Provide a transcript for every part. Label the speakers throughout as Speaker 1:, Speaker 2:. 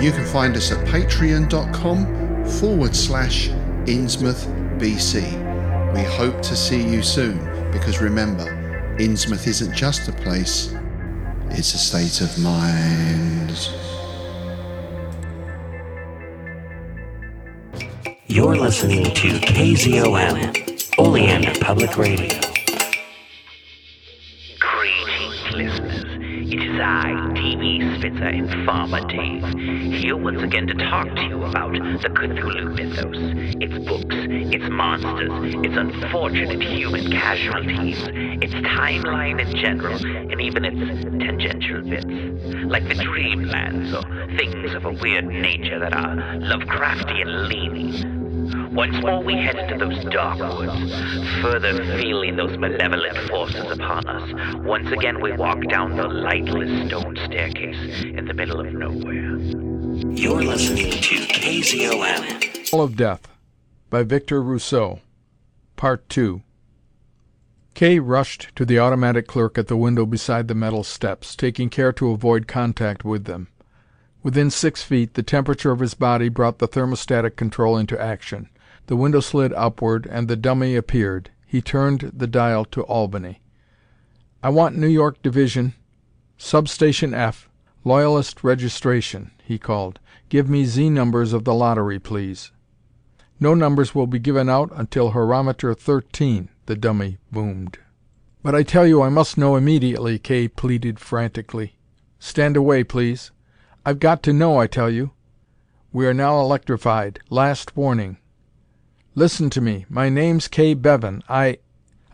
Speaker 1: You can find us at patreon.com forward slash Innsmouth BC. We hope to see you soon because remember, Innsmouth isn't just a place, it's a state of mind.
Speaker 2: You're listening to KZOM, Oleander Public Radio.
Speaker 3: Greetings, listeners. It is I, TV Spitzer and Farmer Dave, here once again to talk to you about the Cthulhu mythos, its books, its monsters, its unfortunate human casualties, its timeline in general, and even its tangential bits, like the dreamlands or things of a weird nature that are Lovecraftian leaning. Once more we head into those dark woods, further feeling those malevolent forces upon us. Once again we walk down the lightless stone staircase in the middle of nowhere.
Speaker 2: You're listening to KZOM.
Speaker 4: Hall of Death by Victor Rousseau Part 2 Kay rushed to the automatic clerk at the window beside the metal steps, taking care to avoid contact with them. Within six feet, the temperature of his body brought the thermostatic control into action. The window slid upward and the dummy appeared. He turned the dial to Albany. "I want New York Division, Substation F, Loyalist Registration," he called. "Give me Z numbers of the lottery, please." "No numbers will be given out until horometer thirteen," the dummy boomed. "But I tell you I must know immediately," Kay pleaded frantically. "Stand away, please." "I've got to know, I tell you." "We are now electrified. Last warning." "Listen to me. My name's Kay Bevan. I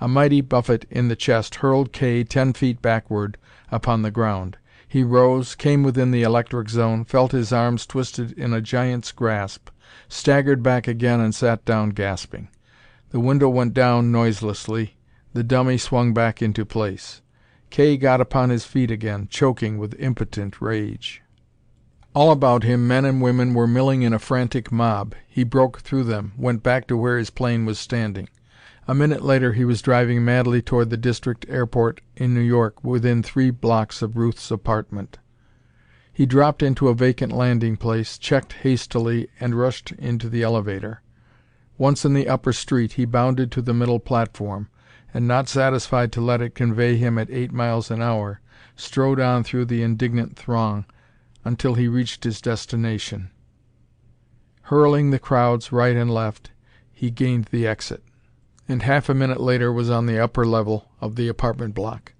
Speaker 4: A mighty buffet in the chest hurled Kay ten feet backward upon the ground. He rose, came within the electric zone, felt his arms twisted in a giant's grasp, staggered back again and sat down gasping. The window went down noiselessly, the dummy swung back into place. Kay got upon his feet again, choking with impotent rage. All about him men and women were milling in a frantic mob. He broke through them, went back to where his plane was standing. A minute later he was driving madly toward the district airport in New York within three blocks of Ruth's apartment. He dropped into a vacant landing place, checked hastily, and rushed into the elevator. Once in the upper street he bounded to the middle platform, and not satisfied to let it convey him at eight miles an hour, strode on through the indignant throng until he reached his destination. Hurling the crowds right and left, he gained the exit, and half a minute later was on the upper level of the apartment block.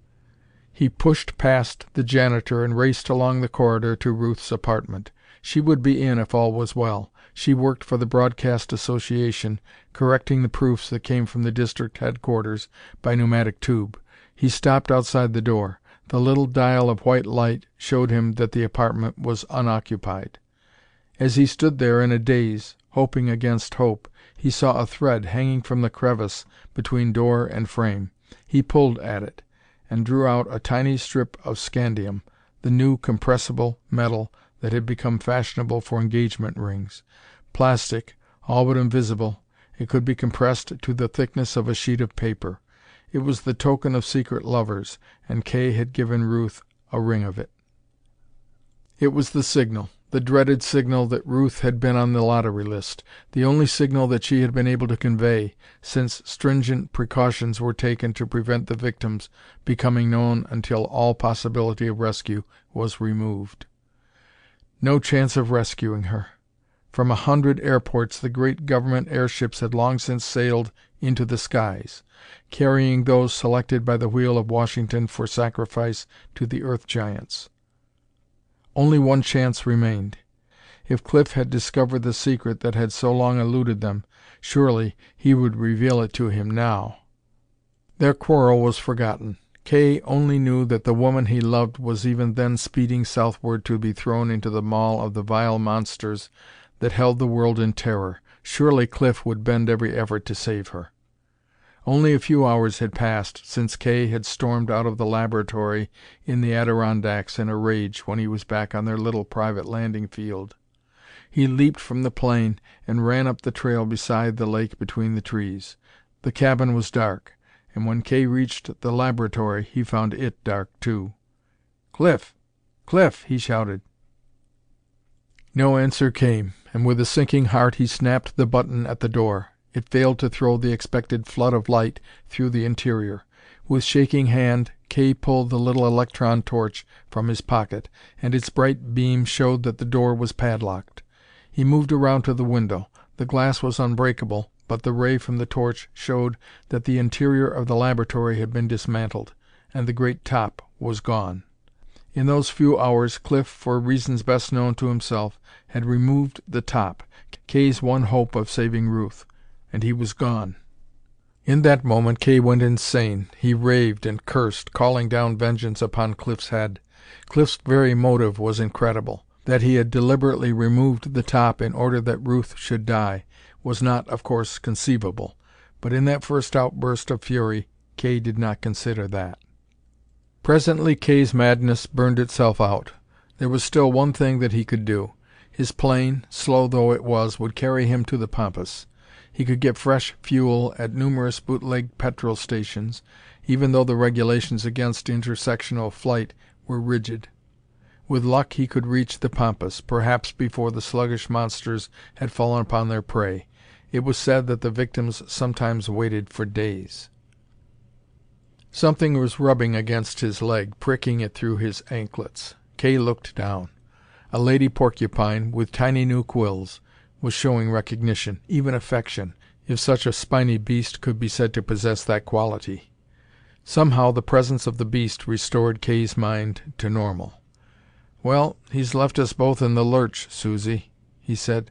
Speaker 4: He pushed past the janitor and raced along the corridor to Ruth's apartment. She would be in if all was well. She worked for the Broadcast Association, correcting the proofs that came from the district headquarters by pneumatic tube. He stopped outside the door. The little dial of white light showed him that the apartment was unoccupied. As he stood there in a daze, hoping against hope, he saw a thread hanging from the crevice between door and frame. He pulled at it, and drew out a tiny strip of scandium, the new compressible metal that had become fashionable for engagement rings. Plastic, all but invisible, it could be compressed to the thickness of a sheet of paper. It was the token of secret lovers, and Kay had given Ruth a ring of it. It was the signal the dreaded signal that Ruth had been on the lottery list, the only signal that she had been able to convey, since stringent precautions were taken to prevent the victims becoming known until all possibility of rescue was removed. No chance of rescuing her. From a hundred airports the great government airships had long since sailed into the skies, carrying those selected by the wheel of Washington for sacrifice to the Earth Giants. Only one chance remained. If Cliff had discovered the secret that had so long eluded them, surely he would reveal it to him now. Their quarrel was forgotten. Kay only knew that the woman he loved was even then speeding southward to be thrown into the maw of the vile monsters that held the world in terror. Surely Cliff would bend every effort to save her. Only a few hours had passed since Kay had stormed out of the laboratory in the Adirondacks in a rage when he was back on their little private landing field. He leaped from the plane and ran up the trail beside the lake between the trees. The cabin was dark, and when Kay reached the laboratory he found it dark too. "Cliff! Cliff!" he shouted. No answer came, and with a sinking heart he snapped the button at the door. It failed to throw the expected flood of light through the interior. With shaking hand Kay pulled the little electron torch from his pocket, and its bright beam showed that the door was padlocked. He moved around to the window. The glass was unbreakable, but the ray from the torch showed that the interior of the laboratory had been dismantled, and the great top was gone. In those few hours Cliff, for reasons best known to himself, had removed the top, Kay's one hope of saving Ruth, and he was gone. In that moment Kay went insane. He raved and cursed, calling down vengeance upon Cliff's head. Cliff's very motive was incredible. That he had deliberately removed the top in order that Ruth should die was not, of course, conceivable, but in that first outburst of fury Kay did not consider that. Presently Kay's madness burned itself out. There was still one thing that he could do. His plane, slow though it was, would carry him to the pampas. He could get fresh fuel at numerous bootleg petrol stations, even though the regulations against intersectional flight were rigid. With luck he could reach the pampas, perhaps before the sluggish monsters had fallen upon their prey. It was said that the victims sometimes waited for days. Something was rubbing against his leg, pricking it through his anklets. Kay looked down. A lady porcupine, with tiny new quills, was showing recognition, even affection, if such a spiny beast could be said to possess that quality. Somehow the presence of the beast restored Kay's mind to normal. "Well, he's left us both in the lurch, Susie," he said.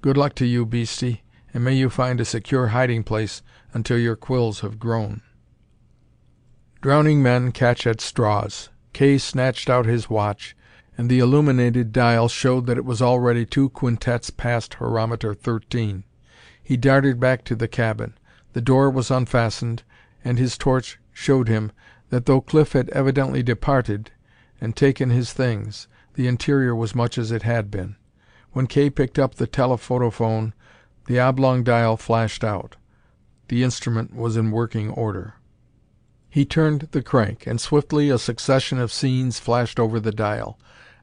Speaker 4: "Good luck to you, beastie, and may you find a secure hiding place until your quills have grown." Drowning men catch at straws. Kay snatched out his watch, and the illuminated dial showed that it was already two quintets past horometer thirteen. He darted back to the cabin. The door was unfastened, and his torch showed him that though Cliff had evidently departed, and taken his things, the interior was much as it had been. When Kay picked up the telephotophone, the oblong dial flashed out. The instrument was in working order. He turned the crank, and swiftly a succession of scenes flashed over the dial.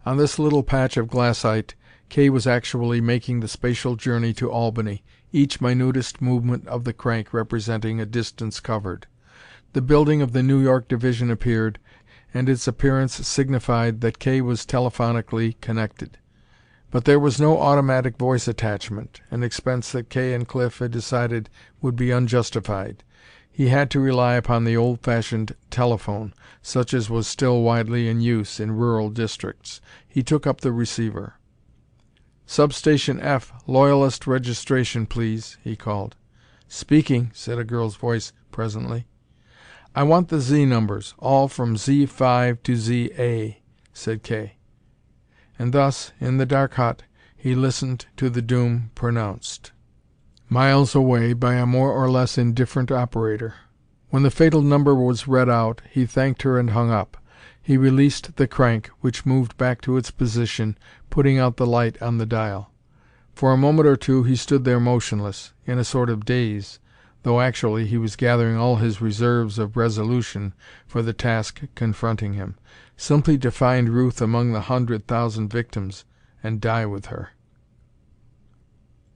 Speaker 4: On this little patch of glassite, Kay was actually making the spatial journey to Albany, each minutest movement of the crank representing a distance covered. The building of the New York division appeared, and its appearance signified that Kay was telephonically connected. But there was no automatic voice attachment, an expense that Kay and Cliff had decided would be unjustified. He had to rely upon the old fashioned telephone, such as was still widely in use in rural districts. He took up the receiver. "Substation F, Loyalist registration, please," he called. "Speaking," said a girl's voice presently. "I want the Z numbers, all from Z 5 to Z A," said Kay. And thus, in the dark hut, he listened to the doom pronounced miles away by a more or less indifferent operator. When the fatal number was read out, he thanked her and hung up. He released the crank, which moved back to its position, putting out the light on the dial. For a moment or two he stood there motionless, in a sort of daze, though actually he was gathering all his reserves of resolution for the task confronting him simply to find Ruth among the hundred thousand victims and die with her.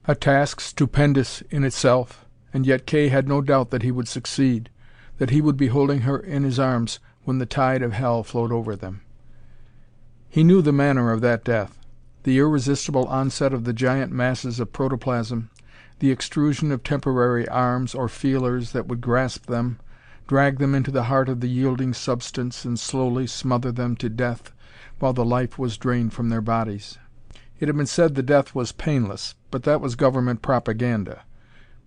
Speaker 4: A task stupendous in itself, and yet Kay had no doubt that he would succeed, that he would be holding her in his arms when the tide of hell flowed over them. He knew the manner of that death. the irresistible onset of the giant masses of protoplasm, the extrusion of temporary arms, or feelers, that would grasp them, drag them into the heart of the yielding substance and slowly smother them to death while the life was drained from their bodies. It had been said the death was painless, but that was government propaganda.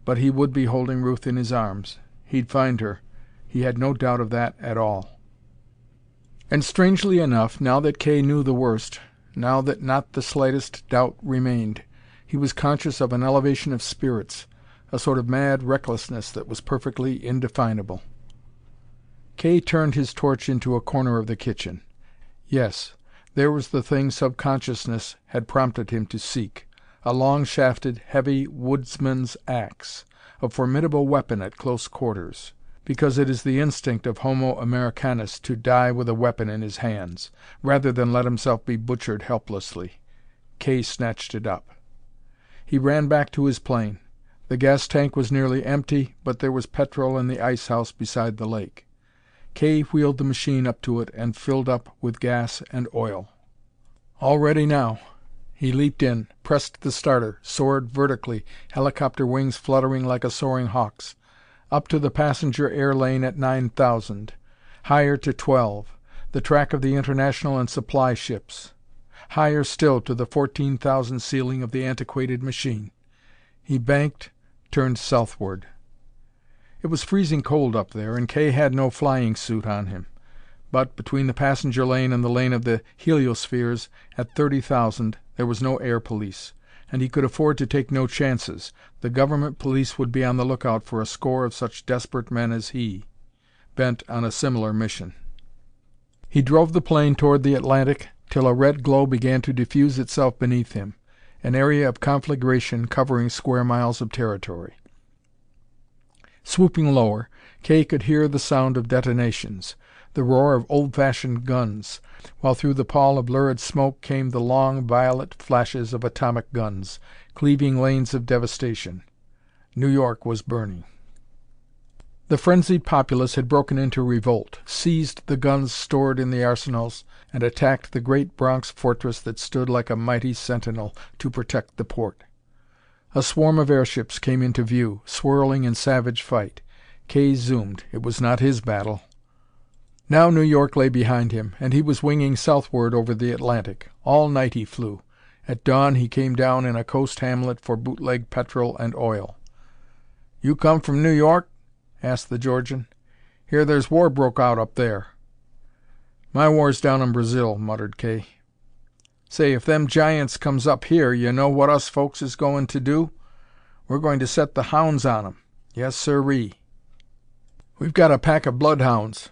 Speaker 4: But he would be holding Ruth in his arms. He'd find her. He had no doubt of that at all. And strangely enough, now that Kay knew the worst, now that not the slightest doubt remained, he was conscious of an elevation of spirits, a sort of mad recklessness that was perfectly indefinable. Kay turned his torch into a corner of the kitchen. Yes, there was the thing subconsciousness had prompted him to seek a long shafted, heavy woodsman's ax, a formidable weapon at close quarters. Because it is the instinct of Homo Americanus to die with a weapon in his hands, rather than let himself be butchered helplessly. Kay snatched it up. He ran back to his plane. The gas tank was nearly empty, but there was petrol in the ice house beside the lake. Kay wheeled the machine up to it and filled up with gas and oil. All ready now. He leaped in, pressed the starter, soared vertically, helicopter wings fluttering like a soaring hawk's. Up to the passenger air lane at nine thousand. Higher to twelve the track of the international and supply ships. Higher still to the fourteen thousand ceiling of the antiquated machine. He banked, turned southward. It was freezing cold up there, and Kay had no flying suit on him. But, between the passenger lane and the lane of the heliospheres, at thirty thousand, there was no air police. And he could afford to take no chances. The government police would be on the lookout for a score of such desperate men as he, bent on a similar mission. He drove the plane toward the Atlantic till a red glow began to diffuse itself beneath him, an area of conflagration covering square miles of territory. Swooping lower, Kay could hear the sound of detonations, the roar of old fashioned guns, while through the pall of lurid smoke came the long, violet flashes of atomic guns, cleaving lanes of devastation. New York was burning. The frenzied populace had broken into revolt, seized the guns stored in the arsenals, and attacked the great Bronx fortress that stood like a mighty sentinel to protect the port. A swarm of airships came into view, swirling in savage fight. Kay zoomed. It was not his battle. Now New York lay behind him, and he was winging southward over the Atlantic. All night he flew. At dawn he came down in a coast hamlet for bootleg petrol and oil. "You come from New York?" asked the Georgian. "Hear there's war broke out up there." "My war's down in Brazil," muttered Kay. Say, if them giants comes up here, you know what us folks is goin' to do? We're going to set the hounds on 'em. Yes, sirree. We've got a pack of bloodhounds,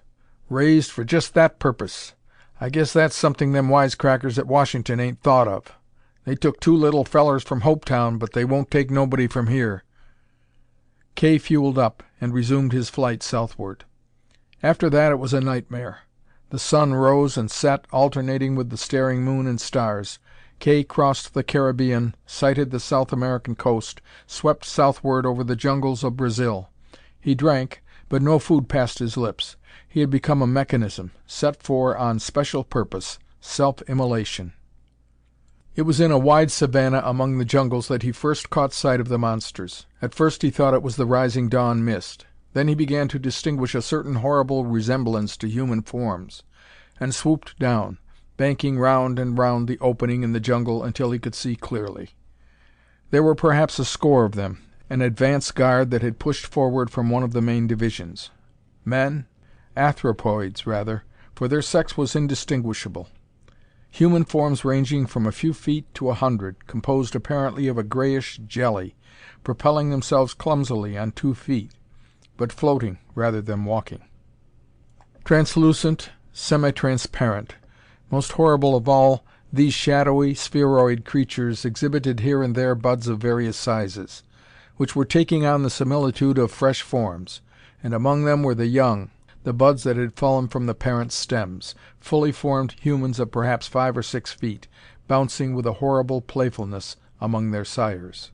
Speaker 4: raised for just that purpose. I guess that's something them wisecrackers at Washington ain't thought of. They took two little fellers from Hopetown, but they won't take nobody from here." Kay fueled up, and resumed his flight southward. After that it was a nightmare. The sun rose and set, alternating with the staring moon and stars. Kay crossed the Caribbean, sighted the South American coast, swept southward over the jungles of Brazil. He drank, but no food passed his lips. He had become a mechanism, set for on special purpose self immolation. It was in a wide savanna among the jungles that he first caught sight of the monsters. At first he thought it was the rising dawn mist. Then he began to distinguish a certain horrible resemblance to human forms, and swooped down, banking round and round the opening in the jungle until he could see clearly. There were perhaps a score of them, an advance guard that had pushed forward from one of the main divisions. Men? Anthropoids, rather, for their sex was indistinguishable. Human forms ranging from a few feet to a hundred, composed apparently of a grayish jelly, propelling themselves clumsily on two feet but floating rather than walking. Translucent, semi-transparent. Most horrible of all, these shadowy, spheroid creatures exhibited here and there buds of various sizes, which were taking on the similitude of fresh forms, and among them were the young, the buds that had fallen from the parent stems, fully formed humans of perhaps five or six feet, bouncing with a horrible playfulness among their sires.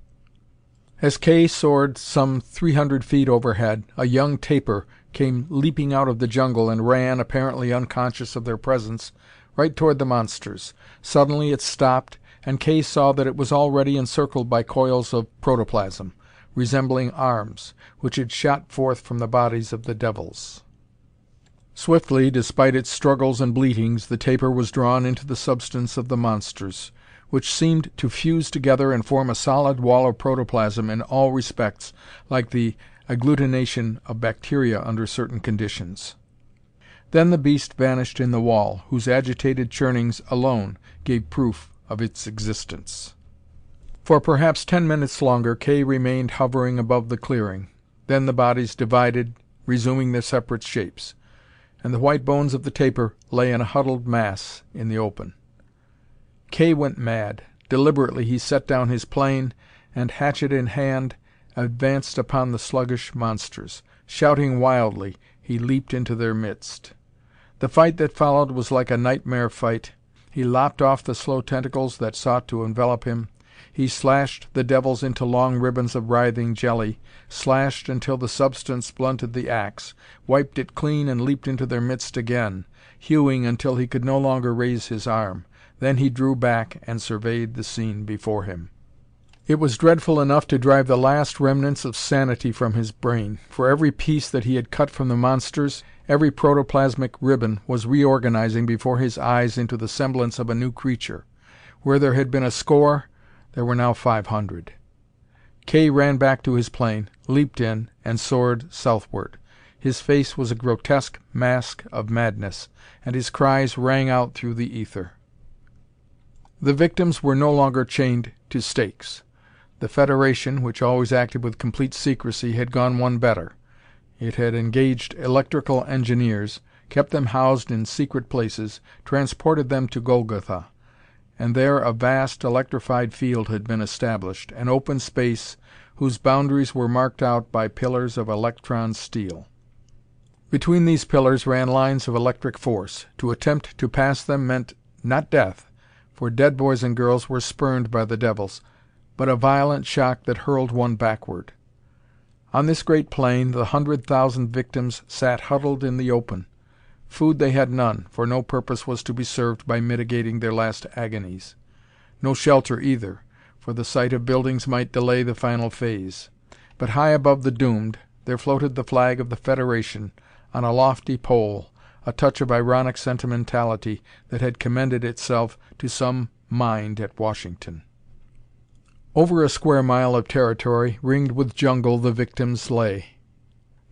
Speaker 4: As Kay soared some three hundred feet overhead, a young tapir came leaping out of the jungle and ran, apparently unconscious of their presence, right toward the monsters. Suddenly it stopped, and Kay saw that it was already encircled by coils of protoplasm, resembling arms, which had shot forth from the bodies of the devils. Swiftly, despite its struggles and bleatings, the tapir was drawn into the substance of the monsters, which seemed to fuse together and form a solid wall of protoplasm in all respects like the agglutination of bacteria under certain conditions. Then the beast vanished in the wall, whose agitated churnings alone gave proof of its existence. For perhaps ten minutes longer Kay remained hovering above the clearing. Then the bodies divided, resuming their separate shapes and the white bones of the tapir lay in a huddled mass in the open. Kay went mad. Deliberately he set down his plane, and, hatchet in hand, advanced upon the sluggish monsters. Shouting wildly, he leaped into their midst. The fight that followed was like a nightmare fight. He lopped off the slow tentacles that sought to envelop him, he slashed the devils into long ribbons of writhing jelly, slashed until the substance blunted the ax, wiped it clean and leaped into their midst again, hewing until he could no longer raise his arm. Then he drew back and surveyed the scene before him. It was dreadful enough to drive the last remnants of sanity from his brain, for every piece that he had cut from the monsters, every protoplasmic ribbon was reorganizing before his eyes into the semblance of a new creature. Where there had been a score, there were now five hundred. Kay ran back to his plane, leaped in, and soared southward. His face was a grotesque mask of madness, and his cries rang out through the ether. The victims were no longer chained to stakes. The Federation, which always acted with complete secrecy, had gone one better. It had engaged electrical engineers, kept them housed in secret places, transported them to Golgotha and there a vast electrified field had been established, an open space whose boundaries were marked out by pillars of electron steel. Between these pillars ran lines of electric force. To attempt to pass them meant not death, for dead boys and girls were spurned by the devils, but a violent shock that hurled one backward. On this great plain the hundred thousand victims sat huddled in the open, Food they had none, for no purpose was to be served by mitigating their last agonies. No shelter either, for the sight of buildings might delay the final phase. But high above the doomed, there floated the flag of the Federation on a lofty pole, a touch of ironic sentimentality that had commended itself to some mind at Washington. Over a square mile of territory, ringed with jungle, the victims lay.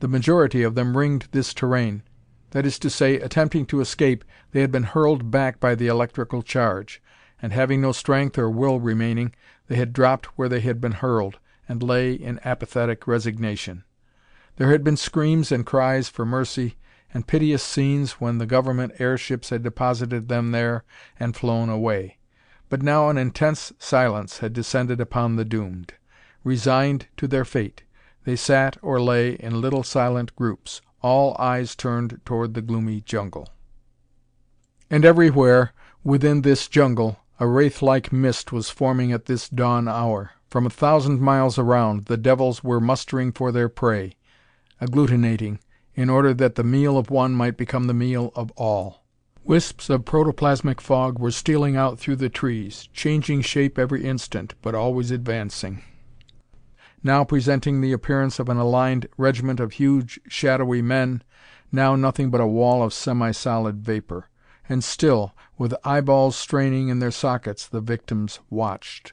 Speaker 4: The majority of them ringed this terrain, that is to say, attempting to escape, they had been hurled back by the electrical charge, and having no strength or will remaining, they had dropped where they had been hurled, and lay in apathetic resignation. There had been screams and cries for mercy, and piteous scenes when the government airships had deposited them there and flown away. But now an intense silence had descended upon the doomed. Resigned to their fate, they sat or lay in little silent groups, all eyes turned toward the gloomy jungle. And everywhere within this jungle a wraith like mist was forming at this dawn hour. From a thousand miles around, the devils were mustering for their prey, agglutinating, in order that the meal of one might become the meal of all. Wisps of protoplasmic fog were stealing out through the trees, changing shape every instant, but always advancing now presenting the appearance of an aligned regiment of huge, shadowy men, now nothing but a wall of semi solid vapor. And still, with eyeballs straining in their sockets, the victims watched.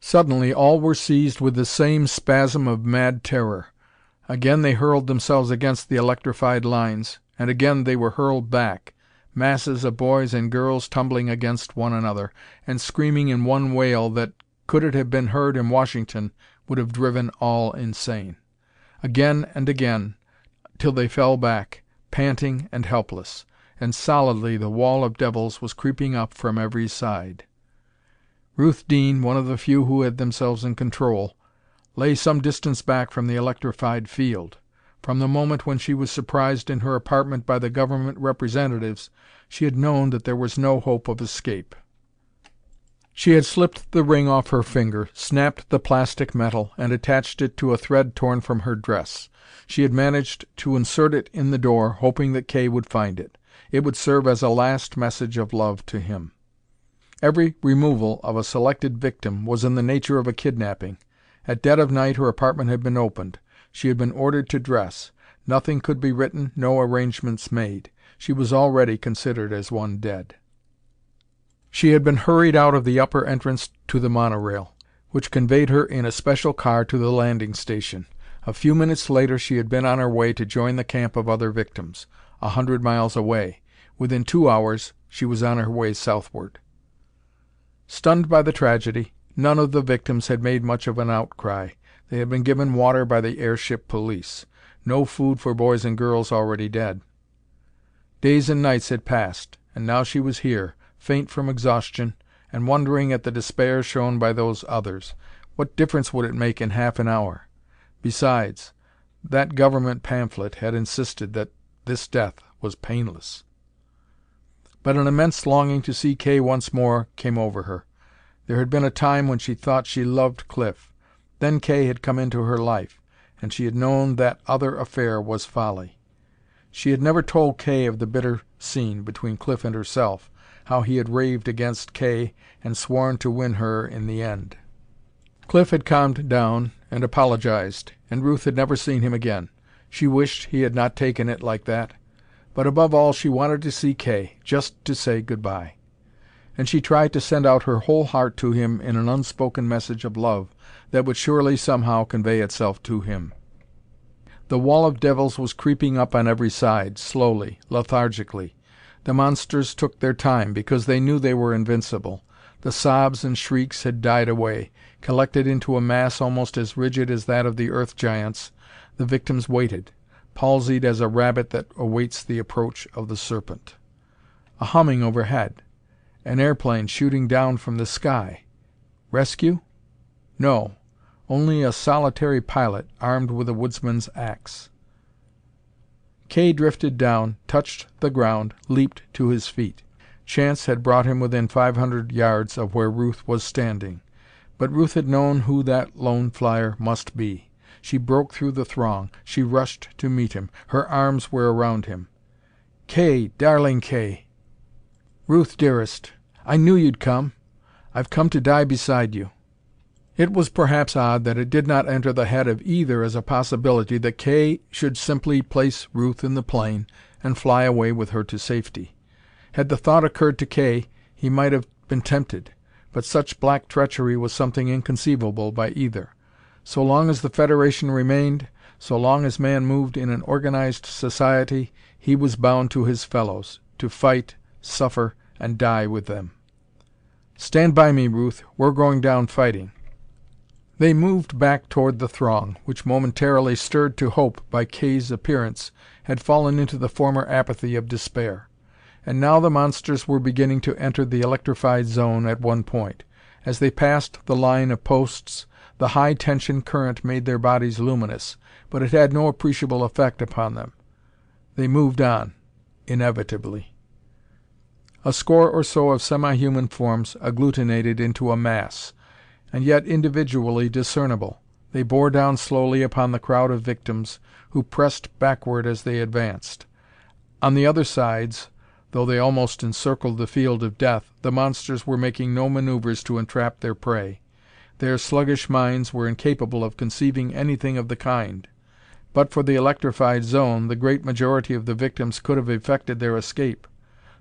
Speaker 4: Suddenly all were seized with the same spasm of mad terror. Again they hurled themselves against the electrified lines, and again they were hurled back, masses of boys and girls tumbling against one another, and screaming in one wail that, could it have been heard in Washington, would have driven all insane. Again and again, till they fell back, panting and helpless. And solidly the wall of devils was creeping up from every side. Ruth Deane, one of the few who had themselves in control, lay some distance back from the electrified field. From the moment when she was surprised in her apartment by the government representatives, she had known that there was no hope of escape. She had slipped the ring off her finger, snapped the plastic metal, and attached it to a thread torn from her dress. She had managed to insert it in the door, hoping that Kay would find it. It would serve as a last message of love to him. Every removal of a selected victim was in the nature of a kidnapping. At dead of night her apartment had been opened. She had been ordered to dress. Nothing could be written, no arrangements made. She was already considered as one dead. She had been hurried out of the upper entrance to the monorail, which conveyed her in a special car to the landing station. A few minutes later she had been on her way to join the camp of other victims, a hundred miles away. Within two hours she was on her way southward. Stunned by the tragedy, none of the victims had made much of an outcry. They had been given water by the airship police. No food for boys and girls already dead. Days and nights had passed, and now she was here, faint from exhaustion, and wondering at the despair shown by those others. What difference would it make in half an hour? Besides, that government pamphlet had insisted that this death was painless. But an immense longing to see Kay once more came over her. There had been a time when she thought she loved Cliff. Then Kay had come into her life, and she had known that other affair was folly. She had never told Kay of the bitter scene between Cliff and herself, how he had raved against Kay and sworn to win her in the end. Cliff had calmed down and apologized, and Ruth had never seen him again. She wished he had not taken it like that. But above all she wanted to see Kay, just to say good bye. And she tried to send out her whole heart to him in an unspoken message of love that would surely somehow convey itself to him. The wall of devils was creeping up on every side, slowly, lethargically. The monsters took their time, because they knew they were invincible. The sobs and shrieks had died away. Collected into a mass almost as rigid as that of the Earth Giants, the victims waited, palsied as a rabbit that awaits the approach of the serpent. A humming overhead. An airplane shooting down from the sky. Rescue? No, only a solitary pilot, armed with a woodsman's ax. Kay drifted down, touched the ground, leaped to his feet. Chance had brought him within five hundred yards of where Ruth was standing. But Ruth had known who that lone flyer must be. She broke through the throng. She rushed to meet him. Her arms were around him. "Kay, darling Kay!" "Ruth, dearest! I knew you'd come. I've come to die beside you." It was perhaps odd that it did not enter the head of either as a possibility that Kay should simply place Ruth in the plane and fly away with her to safety. Had the thought occurred to Kay, he might have been tempted, but such black treachery was something inconceivable by either. So long as the Federation remained, so long as man moved in an organized society, he was bound to his fellows, to fight, suffer, and die with them. "Stand by me, Ruth. We're going down fighting." They moved back toward the throng, which momentarily stirred to hope by Kay's appearance, had fallen into the former apathy of despair. And now the monsters were beginning to enter the electrified zone at one point. As they passed the line of posts, the high tension current made their bodies luminous, but it had no appreciable effect upon them. They moved on, inevitably. A score or so of semi human forms agglutinated into a mass, and yet individually discernible. They bore down slowly upon the crowd of victims, who pressed backward as they advanced. On the other sides, though they almost encircled the field of death, the monsters were making no maneuvers to entrap their prey. Their sluggish minds were incapable of conceiving anything of the kind. But for the electrified zone, the great majority of the victims could have effected their escape.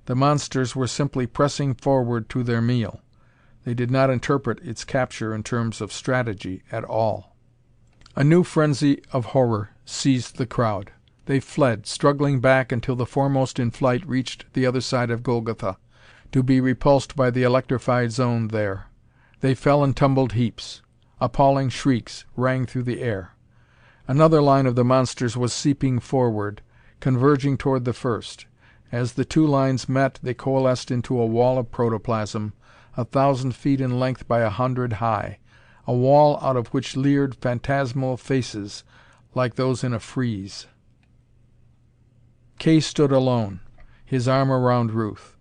Speaker 4: The monsters were simply pressing forward to their meal. They did not interpret its capture in terms of strategy at all. A new frenzy of horror seized the crowd. They fled, struggling back until the foremost in flight reached the other side of Golgotha, to be repulsed by the electrified zone there. They fell in tumbled heaps. Appalling shrieks rang through the air. Another line of the monsters was seeping forward, converging toward the first. As the two lines met they coalesced into a wall of protoplasm, a thousand feet in length by a hundred high, a wall out of which leered phantasmal faces like those in a frieze. Kay stood alone, his arm around Ruth.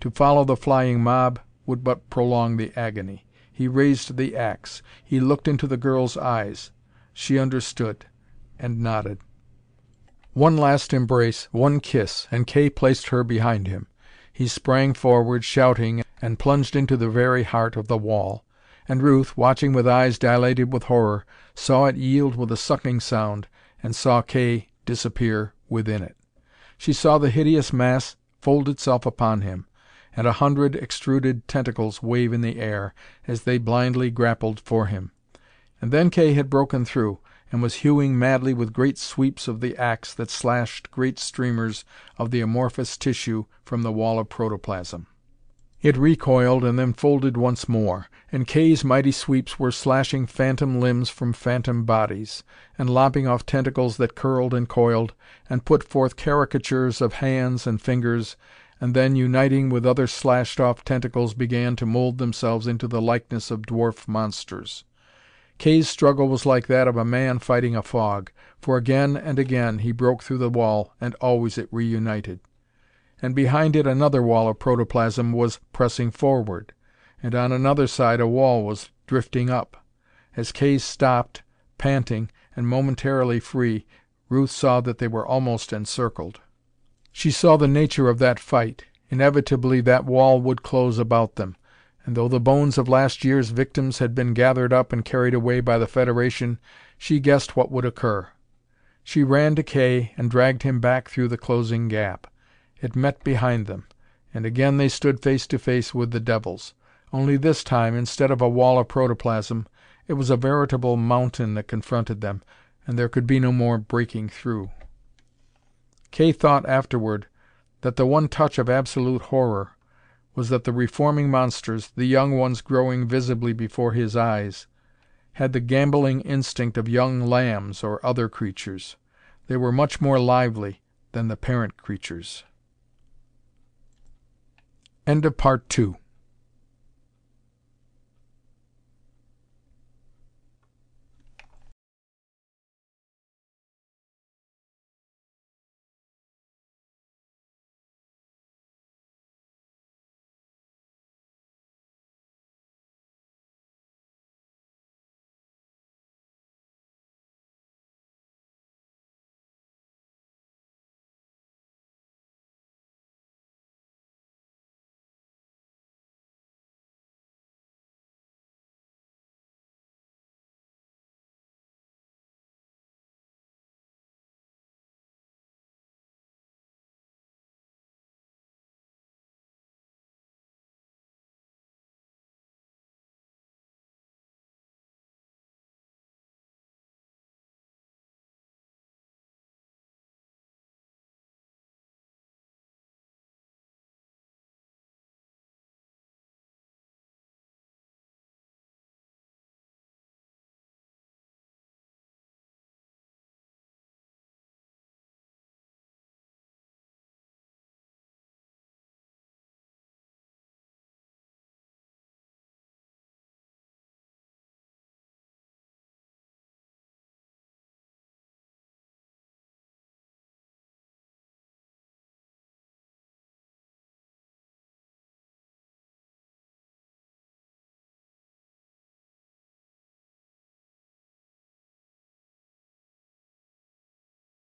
Speaker 4: To follow the flying mob would but prolong the agony. He raised the ax. He looked into the girl's eyes. She understood, and nodded. One last embrace, one kiss, and Kay placed her behind him. he sprang forward, shouting, and plunged into the very heart of the wall. And Ruth, watching with eyes dilated with horror, saw it yield with a sucking sound, and saw Kay disappear within it. She saw the hideous mass fold itself upon him, and a hundred extruded tentacles wave in the air, as they blindly grappled for him. And then Kay had broken through, and was hewing madly with great sweeps of the ax that slashed great streamers of the amorphous tissue from the wall of protoplasm. It recoiled and then folded once more, and Kay's mighty sweeps were slashing phantom limbs from phantom bodies, and lopping off tentacles that curled and coiled, and put forth caricatures of hands and fingers, and then, uniting with other slashed off tentacles, began to mold themselves into the likeness of dwarf monsters. Kay's struggle was like that of a man fighting a fog, for again and again he broke through the wall and always it reunited. And behind it another wall of protoplasm was pressing forward, and on another side a wall was drifting up. As Kay stopped, panting and momentarily free, Ruth saw that they were almost encircled. She saw the nature of that fight. Inevitably that wall would close about them and though the bones of last year's victims had been gathered up and carried away by the Federation, she guessed what would occur. She ran to Kay and dragged him back through the closing gap. It met behind them, and again they stood face to face with the devils. Only this time, instead of a wall of protoplasm, it was a veritable mountain that confronted them, and there could be no more breaking through. Kay thought afterward that the one touch of absolute horror was that the reforming monsters, the young ones growing visibly before his eyes, had the gambolling instinct of young lambs or other creatures. They were much more lively than the parent creatures. Part Two.